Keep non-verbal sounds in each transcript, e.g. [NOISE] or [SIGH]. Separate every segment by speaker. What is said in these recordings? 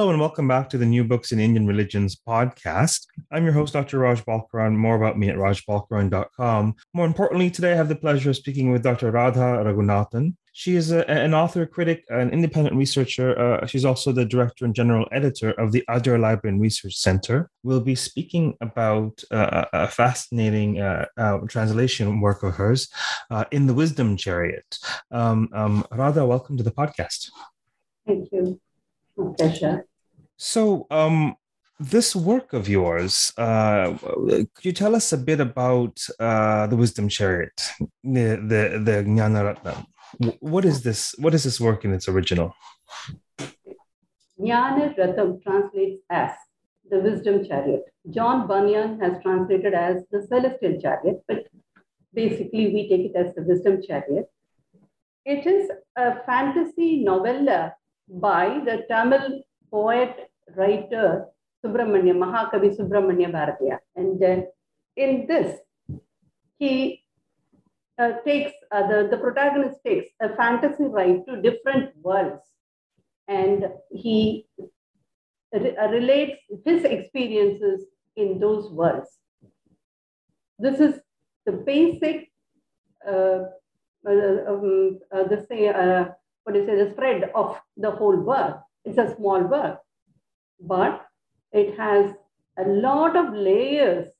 Speaker 1: Hello, and welcome back to the New Books in Indian Religions podcast. I'm your host, Dr. Raj Balkaran. More about me at rajbalkaran.com. More importantly, today I have the pleasure of speaking with Dr. Radha Raghunathan. She is a, an author, critic, an independent researcher. Uh, she's also the director and general editor of the Adyar Library and Research Center. We'll be speaking about uh, a fascinating uh, uh translation work of hers uh, in the Wisdom Chariot. Um, um, Radha, welcome to the podcast.
Speaker 2: Thank you pleasure.
Speaker 1: So, um, this work of yours, uh, could you tell us a bit about uh, the Wisdom Chariot, the the, the What is this? What is this work in its original?
Speaker 2: Jnana Ratham translates as the Wisdom Chariot. John Bunyan has translated as the Celestial Chariot, but basically we take it as the Wisdom Chariot. It is a fantasy novella by the Tamil poet, writer, Subramanya, Mahakavi Subramanya Bharatiya. And uh, in this, he uh, takes, uh, the, the protagonist takes a fantasy ride to different worlds and he re- uh, relates his experiences in those worlds. This is the basic, uh, uh, um, the say, what do you say, the spread of the whole work. It's a small work, but it has a lot of layers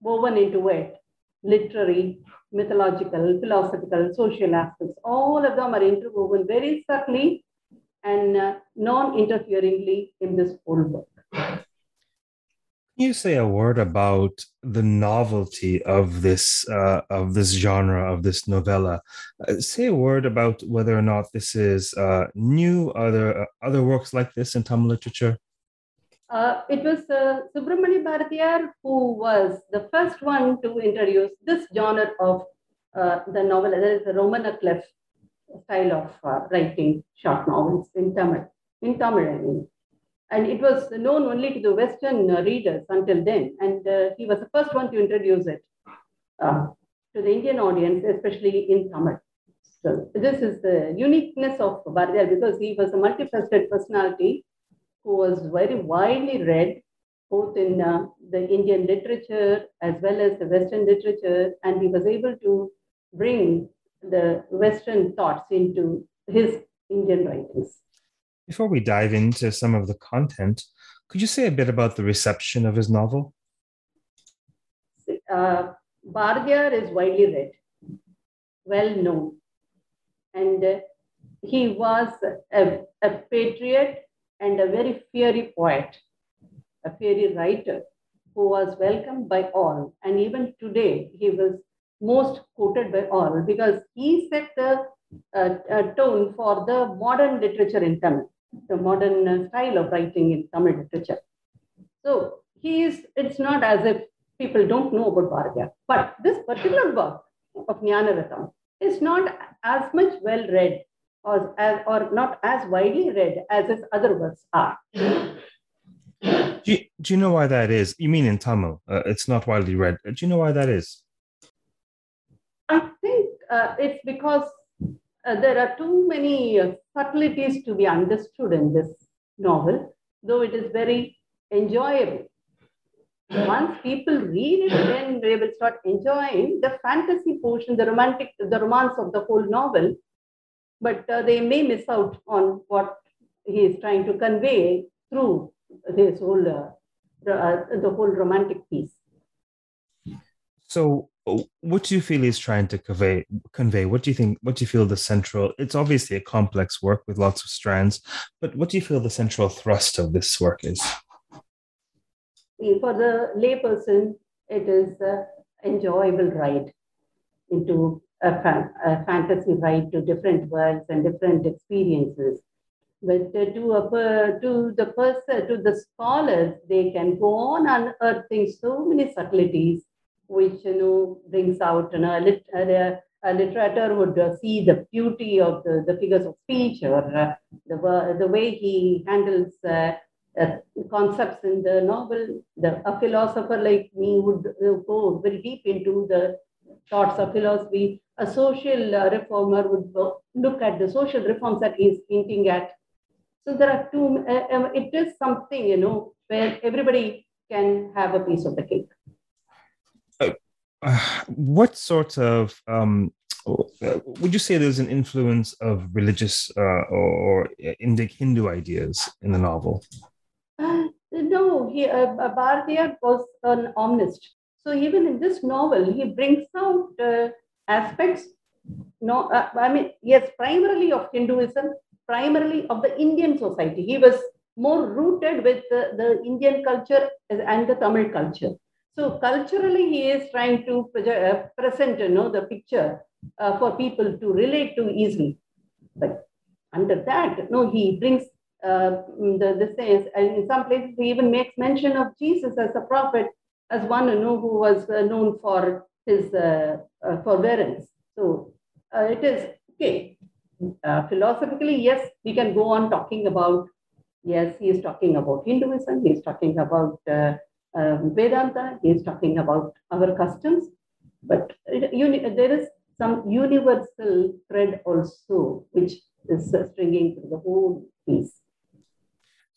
Speaker 2: woven into it literary, mythological, philosophical, social aspects. All of them are interwoven very subtly and uh, non interferingly in this whole book Can
Speaker 1: you say a word about the novelty of this uh, of this genre of this novella? Uh, say a word about whether or not this is uh, new. Other uh, other works like this in Tamil literature?
Speaker 2: Uh, it was uh, Subramanya Bharatiyar who was the first one to introduce this genre of the novel. That is the Roman style of writing short novels in Tamil. In Tamil, I mean and it was known only to the Western uh, readers until then. And uh, he was the first one to introduce it uh, to the Indian audience, especially in Tamil. So this is the uniqueness of Bharatiyar because he was a multifaceted personality who was very widely read both in uh, the Indian literature as well as the Western literature, and he was able to bring the Western thoughts into his Indian writings.
Speaker 1: Before we dive into some of the content, could you say a bit about the reception of his novel?
Speaker 2: Uh, Bharatiyar is widely read, well known, and uh, he was a, a patriot and a very fiery poet, a fiery writer who was welcomed by all. And even today, he was most quoted by all because he set the uh, uh, tone for the modern literature in Tamil the modern uh, style of writing in Tamil literature. So he is, it's not as if people don't know about Bharatiyar. But this particular book of Jnanaratham is not as much well read or, as, or not as widely read as his other works are.
Speaker 1: Do you, do you know why that is? You mean in Tamil? Uh, it's not widely read. Do you know why that is?
Speaker 2: I think uh, it's because uh, there are too many uh, subtleties to be understood in this novel, though it is very enjoyable. Once people read it, then they will start enjoying the fantasy portion, the romantic, the romance of the whole novel. But uh, they may miss out on what he is trying to convey through his whole uh, uh, the whole romantic piece.
Speaker 1: So, what do you feel he's trying to convey? Convey. What do you think? What do you feel the central? It's obviously a complex work with lots of strands, but what do you feel the central thrust of this work is?
Speaker 2: For the layperson, it is an enjoyable ride into a, fa- a fantasy ride to different worlds and different experiences. But to, a, to the person, to the scholars, they can go on unearthing so many subtleties which you know brings out you know a, lit, a, a literature would uh, see the beauty of the, the figures of speech or uh, the, the way he handles uh, uh concepts in the novel. The, a philosopher like me would uh, go very deep into the thoughts of philosophy. A social uh, reformer would look at the social reforms that he's hinting at. So there are two, um, it is something, you know, where everybody can have a piece of the cake
Speaker 1: uh, what sort of um, would you say there's an influence of religious uh, or, Indic Hindu ideas in the novel?
Speaker 2: Uh, no, he, uh, Bharatiyar was an omnist. So even in this novel, he brings out uh, aspects. No, uh, I mean, yes, primarily of Hinduism, primarily of the Indian society. He was more rooted with the, the Indian culture and the Tamil culture. So culturally, he is trying to uh, present, you know, the picture uh, for people to relate to easily. But under that, no, he brings uh, the, the sayings, and in some places he even makes mention of Jesus as a prophet, as one you know who was uh, known for his uh, uh, forbearance. So it is okay. philosophically, yes, we can go on talking about. Yes, he is talking about Hinduism. He is talking about um, Vedanta, he is talking about our customs, but it, there is some universal thread also, which is stringing through the whole piece.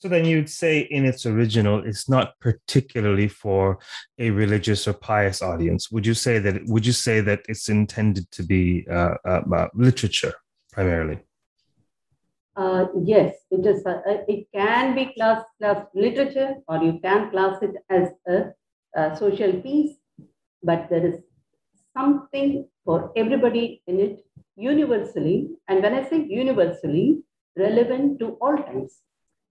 Speaker 1: So then you'd say in its original, it's not particularly for a religious or pious audience. Would you say that? Would you say that it's intended to be uh, uh, uh literature primarily?
Speaker 2: Uh, yes, it is. A, it can be class class literature, or you can class it as a, a social piece. But there is something for everybody in it universally. And when I say universally, relevant to all times,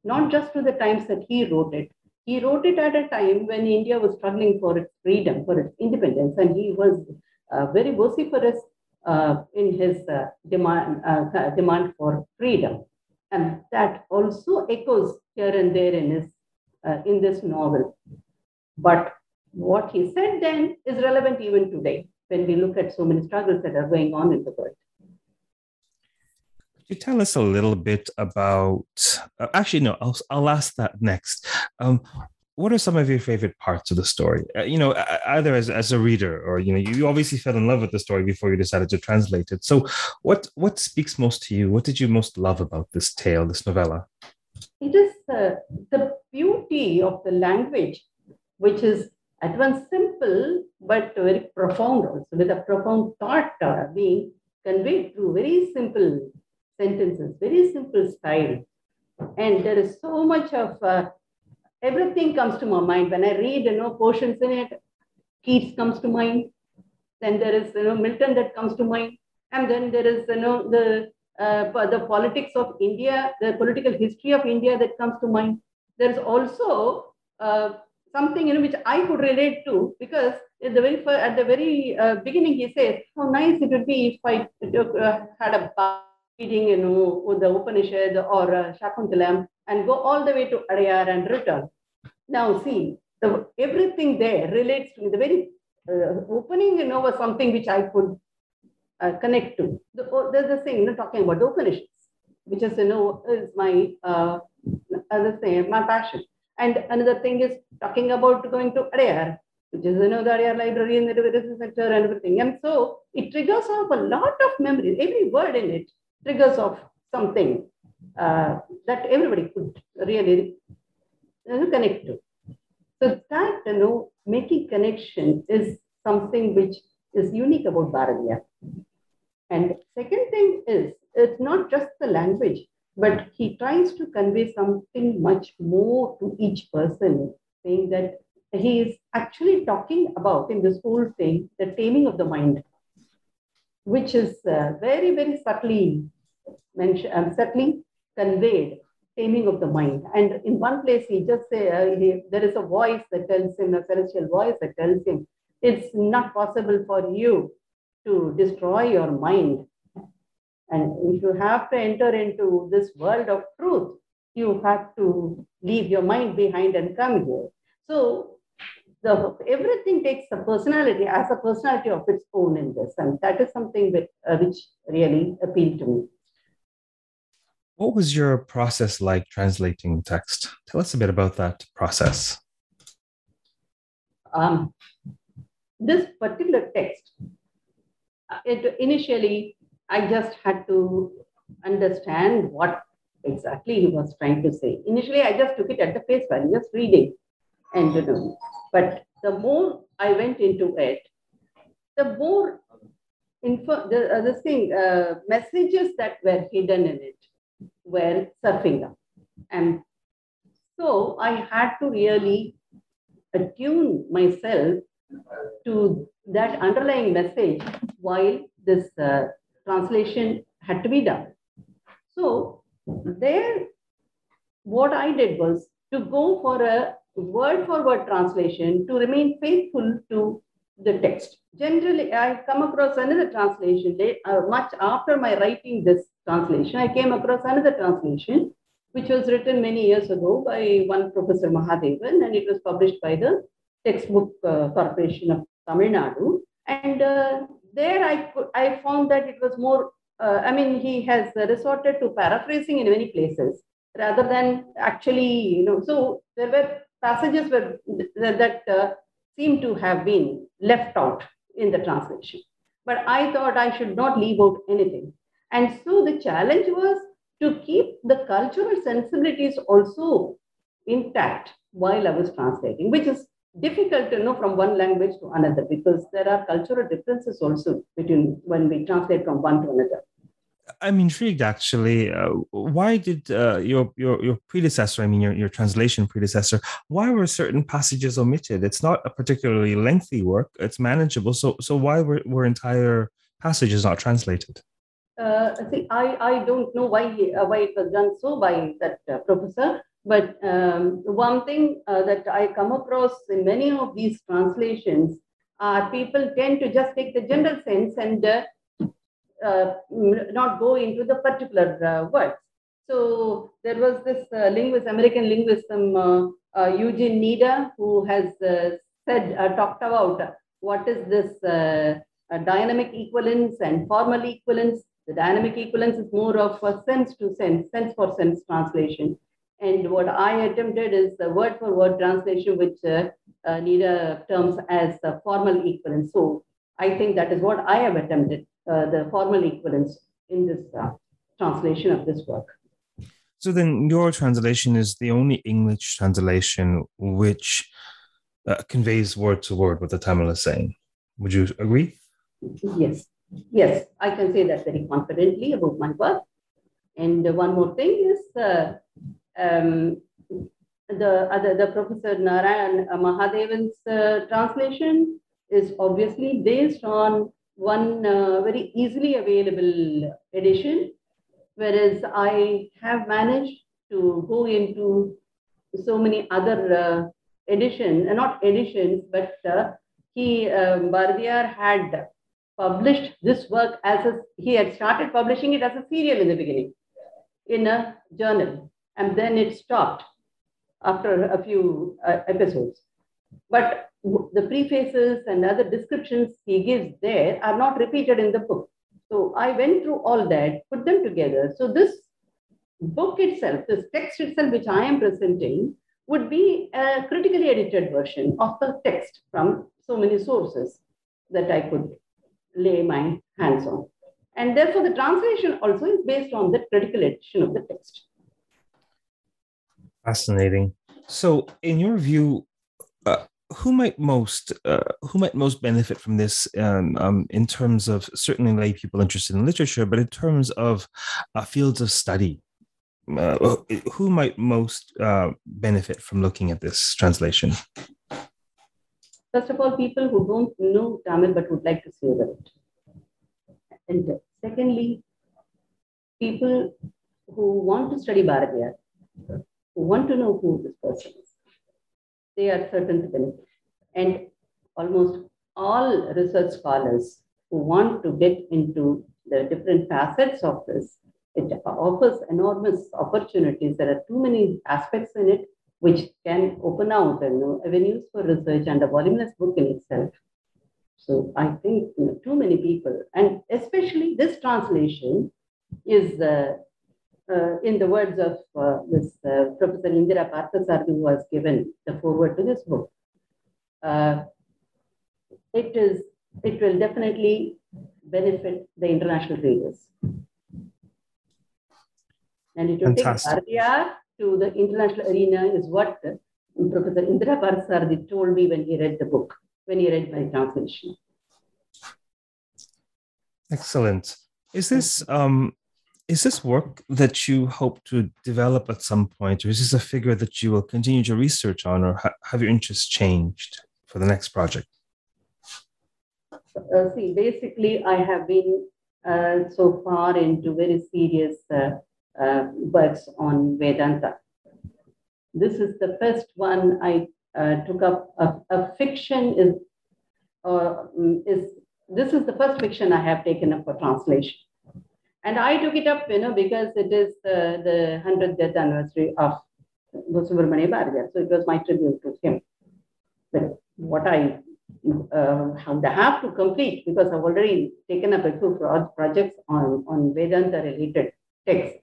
Speaker 2: not just to the times that he wrote it. He wrote it at a time when India was struggling for its freedom, for its independence, and he was uh, very vociferous uh, in his uh, demand, uh, demand for freedom. And that also echoes here and there in, his, uh, in this novel. But what he said then is relevant even today when we look at so many struggles that are going on in the world.
Speaker 1: Could you tell us a little bit about? Uh, actually, no, I'll, I'll ask that next. Um, what are some of your favorite parts of the story? Uh, you know, either as, as a reader or you know, you obviously fell in love with the story before you decided to translate it. So, what what speaks most to you? What did you most love about this tale, this novella?
Speaker 2: It is uh, the beauty of the language, which is at once simple but very profound, also with a profound thought uh, being conveyed through very simple sentences, very simple style, and there is so much of uh, everything comes to my mind. When I read, you know, portions in it, Keats comes to mind. Then there is, you know, Milton that comes to mind. And then there is, you know, the uh, the politics of India, the political history of India that comes to mind. There's also uh, something you know which I could relate to because at the very first, at the very uh, beginning he says how nice it would be if I uh, had a reading you know the Upanishad or uh, Shakuntalam and go all the way to Adyar and return. Now, see, the, everything there relates to me. The very uh, opening, you know, was something which I could uh, connect to. The, oh, there's a thing, you know, talking about the Upanishads, which is, you know, is my uh, other thing, my passion. And another thing is talking about going to Adyar, which is, you know, the Adyar library and the literacy center and everything. And so it triggers off a lot of memories. Every word in it triggers of something uh, that everybody could really know, connect to. So that, you know, making connection is something which is unique about Bharatiyar. And second thing is, it's not just the language, but he tries to convey something much more to each person saying that he is actually talking about in this whole thing the taming of the mind, which is uh, very, very subtly mentioned, um, subtly conveyed taming of the mind. And in one place, he just say uh, he, there is a voice that tells him, a celestial voice that tells him, it's not possible for you to destroy your mind. And if you have to enter into this world of truth, you have to leave your mind behind and come here. So the, everything takes a personality as a personality of its own in this. And that is something that, uh, which really appealed to me.
Speaker 1: What was your process like translating text? Tell us a bit about that process.
Speaker 2: Um, this particular text, it initially I just had to understand what exactly he was trying to say. Initially, I just took it at the face value, just reading, and you know. But the more I went into it, the more info, the, uh, the thing, uh, messages that were hidden in it were surfing up. And so I had to really attune myself to that underlying message while this uh, translation had to be done. So there, what I did was to go for a word for word translation to remain faithful to the text. Generally, I come across another translation uh, much after my writing this translation. I came across another translation which was written many years ago by one Professor Mahadevan, and it was published by the Textbook uh, Corporation of Tamil Nadu. And uh, there I, I found that it was more, uh, I mean, he has resorted to paraphrasing in many places rather than actually, you know, so there were passages were, that uh, seem to have been left out in the translation. But I thought I should not leave out anything. And so the challenge was to keep the cultural sensibilities also intact while I was translating, which is difficult to know from one language to another because there are cultural differences also between when we translate from one to another.
Speaker 1: I'm intrigued actually. Uh, why did uh, your, your your predecessor, I mean your, your translation predecessor, why were certain passages omitted? It's not a particularly lengthy work; it's manageable. So so why were, were entire passages not translated?
Speaker 2: Uh, see, I, I don't know why uh, why it was done so by that uh, professor. But um, one thing uh, that I come across in many of these translations are people tend to just take the general sense and not go into the particular uh, words. So there was this uh, linguist, American linguist, um, Eugene Nida, who has said, talked about what is this dynamic equivalence and formal equivalence. The dynamic equivalence is more of a sense to sense, sense for sense translation. And what I attempted is the word for word translation, which uh, uh, Nida terms as formal equivalence. So I think that is what I have attempted uh, the formal equivalence in this uh, translation of this work.
Speaker 1: So then, your translation is the only English translation which uh, conveys word to word what the Tamil is saying. Would you agree?
Speaker 2: Yes, yes, I can say that very confidently about my work. And one more thing is uh, um, the other the Professor Narayan Mahadevan's uh, translation is obviously based on one uh, very easily available edition, whereas I have managed to go into so many other uh, editions, uh, not editions, but uh, he, um, had published this work as a, he had started publishing it as a serial in the beginning in a journal, and then it stopped after a few uh, episodes. But the prefaces and other descriptions he gives there are not repeated in the book. So I went through all that, put them together. So this book itself, this text itself, which I am presenting, would be a critically edited version of the text from so many sources that I could lay my hands on. And therefore, the translation also is based on the critical edition of the text.
Speaker 1: Fascinating. So, in your view, uh, who might most uh, who might most benefit from this um, um, in terms of certainly lay people interested in literature, but in terms of uh, fields of study? uh, who might most uh, benefit from looking at this translation?
Speaker 2: First of all, people who don't know Tamil but would like to see it. And secondly, people who want to study Bharatiyar, who want to know who this person is, they are certain to benefit. And almost all research scholars who want to get into the different facets of this it offers enormous opportunities. There are too many aspects in it which can open out you know, avenues for research and a voluminous book in itself. So I think you know, too many people, and especially this translation is uh, uh, in the words of uh, this uh, Professor Indira Parthasarathy, who has given the foreword to this book. Uh, it is it will definitely benefit the international readers. And it will Fantastic. take Bharatiyar to the international arena is what Professor Indira Parthasarathy told me when he read the book, when he read my translation.
Speaker 1: Excellent. Is this um, is this work that you hope to develop at some point, or is this a figure that you will continue to research on, or ha- have your interests changed for the next project?
Speaker 2: Uh, see, basically, I have been uh, so far into very serious uh, uh, works on Vedanta. This is the first one I uh, took up. A, a fiction is, uh, is this is the first fiction I have taken up for translation. And I took it up, you know, because it is the, the 100th death anniversary of Subramania Bharatiyar. So it was my tribute to him. But what I uh, have to complete, because I've already taken up a few projects on, on Vedanta related texts.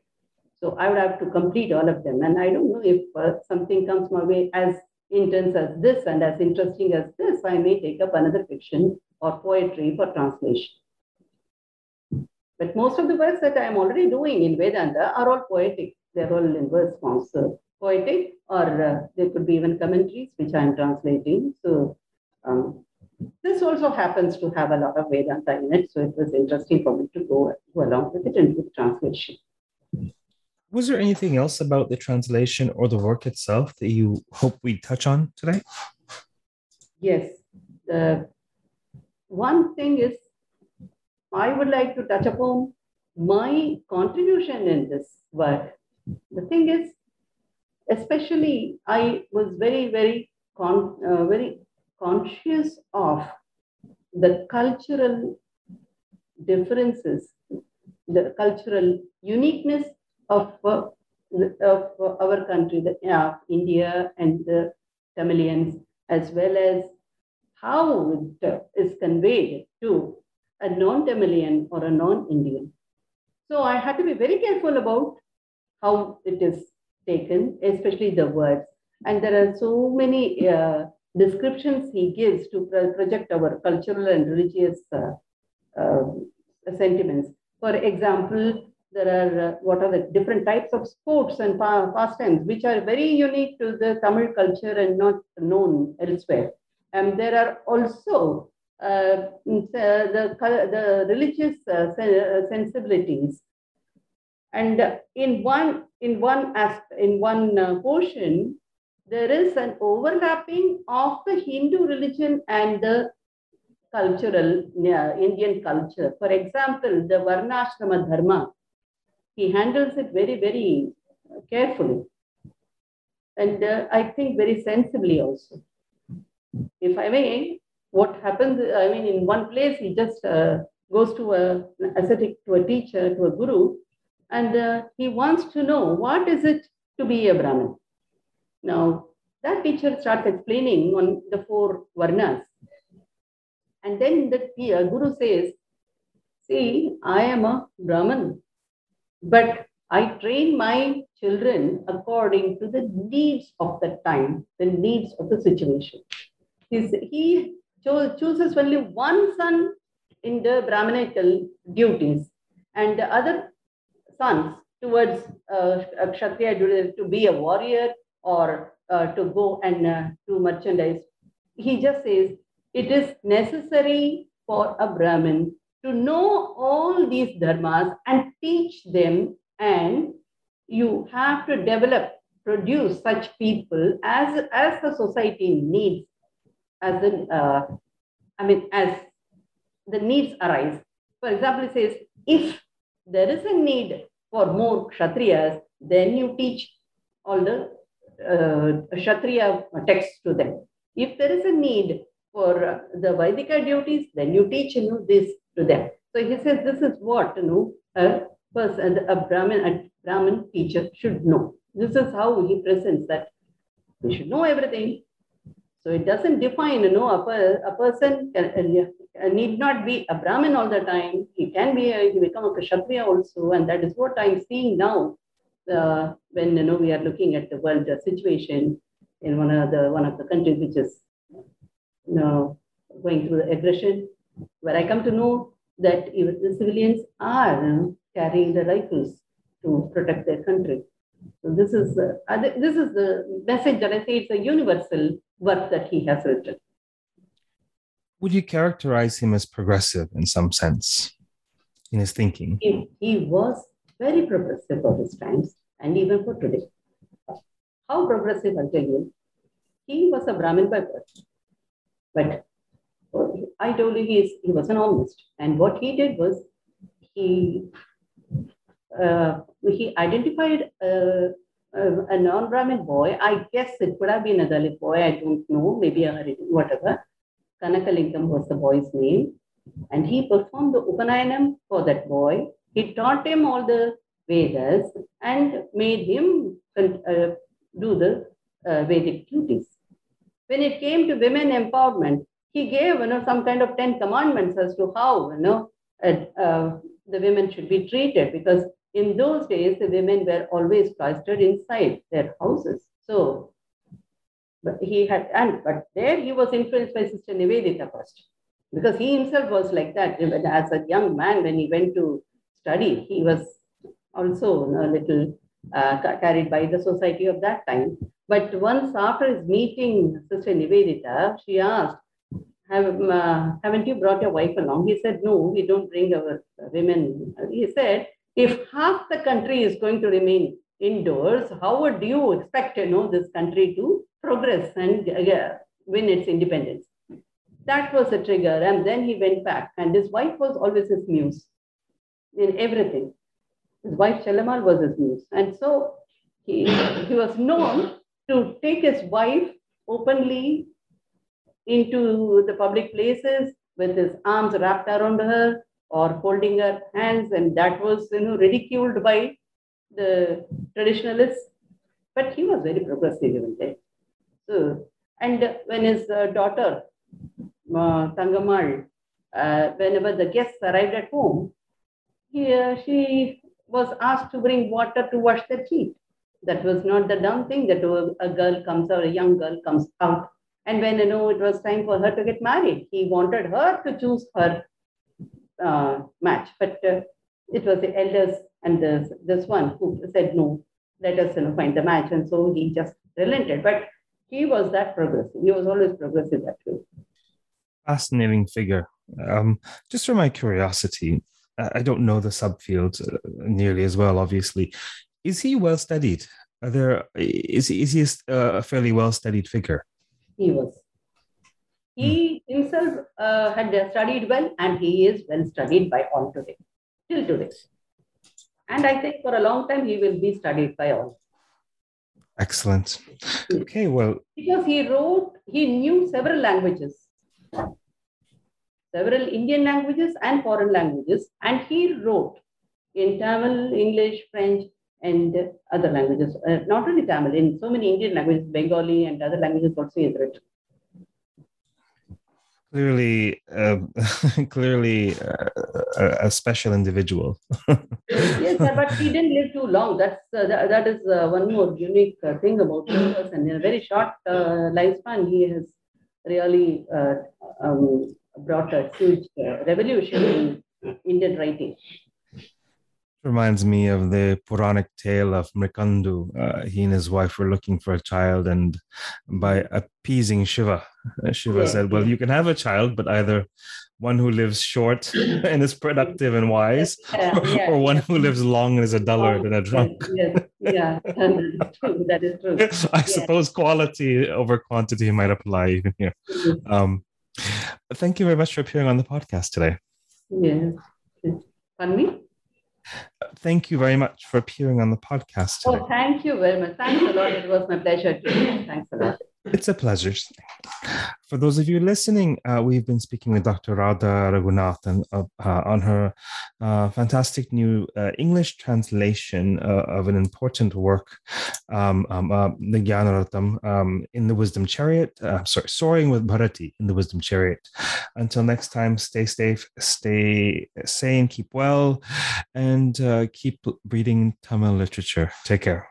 Speaker 2: So I would have to complete all of them. And I don't know if uh, something comes my way as intense as this and as interesting as this, I may take up another fiction or poetry for translation. But most of the works that I am already doing in Vedanta are all poetic. They're all in verse form. So poetic, or uh, there could be even commentaries which I'm translating. So um, this also happens to have a lot of Vedanta in it. So it was interesting for me to go, go along with it and do the translation
Speaker 1: was there anything else about the translation or the work itself that you hope we touch on today?
Speaker 2: Yes. The one thing is, I would like to touch upon my contribution in this work. The thing is, especially, I was very, very, con- uh, very conscious of the cultural differences, the cultural uniqueness of, uh, of our country, the, uh, India and the Tamilians, as well as how it is conveyed to a non-Tamilian or a non-Indian. So I had to be very careful about how it is taken, especially the words. And there are so many uh, descriptions he gives to project our cultural and religious uh, uh, sentiments. For example, there are uh, what are the different types of sports and pastimes which are very unique to the Tamil culture and not known elsewhere. And there are also the, the religious uh, uh, sensibilities. And in one in one in one uh, portion, there is an overlapping of the Hindu religion and the cultural uh, Indian culture. For example, the Varnashrama Dharma he handles it very, very carefully. And uh, I think very sensibly also. If I may, what happens, I mean, in one place, he just uh, goes to a, an ascetic, to a teacher, to a guru, and uh, he wants to know what is it to be a Brahmin. Now, that teacher starts explaining on the four varnas. And then the uh, guru says, See, I am a Brahmin. But I train my children according to the needs of the time, the needs of the situation. He cho- chooses only one son in the Brahmanical duties and the other sons towards uh, Kshatriya to be a warrior or uh, to go and uh, merchandise. He just says it is necessary for a Brahmin to know all these dharmas and teach them and you have to develop, produce such people as, as the society needs, as the, uh, I mean, as the needs arise. For example, it says, if there is a need for more Kshatriyas, then you teach all the uh, Kshatriya texts to them. If there is a need for the Vaidika duties, then you teach you know, this to them. So he says this is what you know a person, a Brahmin, a Brahmin teacher should know. This is how he presents that we should know everything. So it doesn't define, you know, a, a person can, uh, need not be a Brahmin all the time. He can be, a, he become a Kshatriya also, and that is what I'm seeing now uh, when you know we are looking at the world situation in one of the one of the countries which is you know going through the aggression, where I come to know that even the civilians are carrying the rifles to protect their country. So this is uh, this is the message that I say it's a universal work that he has written.
Speaker 1: Would you characterize him as progressive in some sense in his thinking?
Speaker 2: He, he was very progressive for his times and even for today. How progressive, I'll tell you. He was a Brahmin by birth, but I told you he, is, he was an omnist. And what he did was he uh, he identified uh, uh, a non-Brahmin boy. I guess it could have been a Dalit boy. I don't know. Maybe a whatever. Kanakalingam was the boy's name. And he performed the Upanayanam for that boy. He taught him all the Vedas and made him uh, do the uh, Vedic duties. When it came to women empowerment, he gave you know some kind of ten commandments as to how you know uh, the women should be treated because in those days the women were always cloistered inside their houses so but he had and but there he was influenced by sister nivedita first because he himself was like that as a young man when he went to study he was also a little uh, carried by the society of that time but once after his meeting sister nivedita she asked have, uh, haven't you brought your wife along? He said, no, we don't bring our women. He said, if half the country is going to remain indoors, how would you expect you know, this country to progress and uh, win its independence? That was a trigger. And then he went back. And his wife was always his muse in everything. His wife Chelamal was his muse. And so he, he was known to take his wife openly into the public places with his arms wrapped around her or holding her hands, and that was you know ridiculed by the traditionalists. But he was very progressive even then. So, and when his uh, daughter uh, Tangamal, uh, whenever the guests arrived at home, he, uh, she was asked to bring water to wash their feet. That was not the dumb thing that a girl comes or a young girl comes out and when you know it was time for her to get married, he wanted her to choose her uh, match. But uh, it was the elders and this, this one who said, no, let us you know, find the match. And so he just relented. But he was that progressive. He was always progressive that way.
Speaker 1: Fascinating figure. Um, just for my curiosity, I don't know the subfield uh, nearly as well, obviously. Is he well studied? Are there is is he a fairly well studied figure?
Speaker 2: he was. He hmm. himself uh, had studied well and he is well studied by all today, till today. And I think for a long time he will be studied by all.
Speaker 1: Excellent. Okay, well.
Speaker 2: Because he wrote, he knew several languages, several Indian languages and foreign languages, and he wrote in Tamil, English, French, and other languages, uh, not only Tamil, in so many Indian languages, Bengali and other languages also is written.
Speaker 1: Clearly, uh, [LAUGHS] clearly uh, a, special individual. [LAUGHS]
Speaker 2: yes, sir, but he didn't live too long. That's uh, that, that is uh, one more unique uh, thing about him. And in a very short lifespan, he has really um, brought a huge revolution in Indian writing.
Speaker 1: Reminds me of the Puranic tale of Mrikandu. Uh, he and his wife were looking for a child, and by appeasing Shiva, uh, Shiva said, Well, you can have a child, but either one who lives short [LAUGHS] and is productive and wise, [LAUGHS] yeah, yeah, or one yeah. who lives long and is a dullard and a drunk.
Speaker 2: Yes, yeah, true. That is true. [LAUGHS] I
Speaker 1: suppose quality over quantity might apply even here. Mm-hmm. Um, thank you very much for appearing on the podcast today.
Speaker 2: Yes. Pardon me?
Speaker 1: Thank you very much for appearing on the podcast.
Speaker 2: Today. Oh, thank you very much. Thanks a lot. It was my pleasure. Thanks a lot.
Speaker 1: It's a pleasure. For those of you listening, uh, we've been speaking with Dr. Radha Raghunathan uh, uh, on her uh, fantastic new uh, English translation uh, of an important work, um, um, the Jnanaratham, um, in the Wisdom Chariot. sorry, Soaring with Bharati in the Wisdom Chariot. Until next time, stay safe, stay sane, keep well, and keep reading Tamil literature. Take care.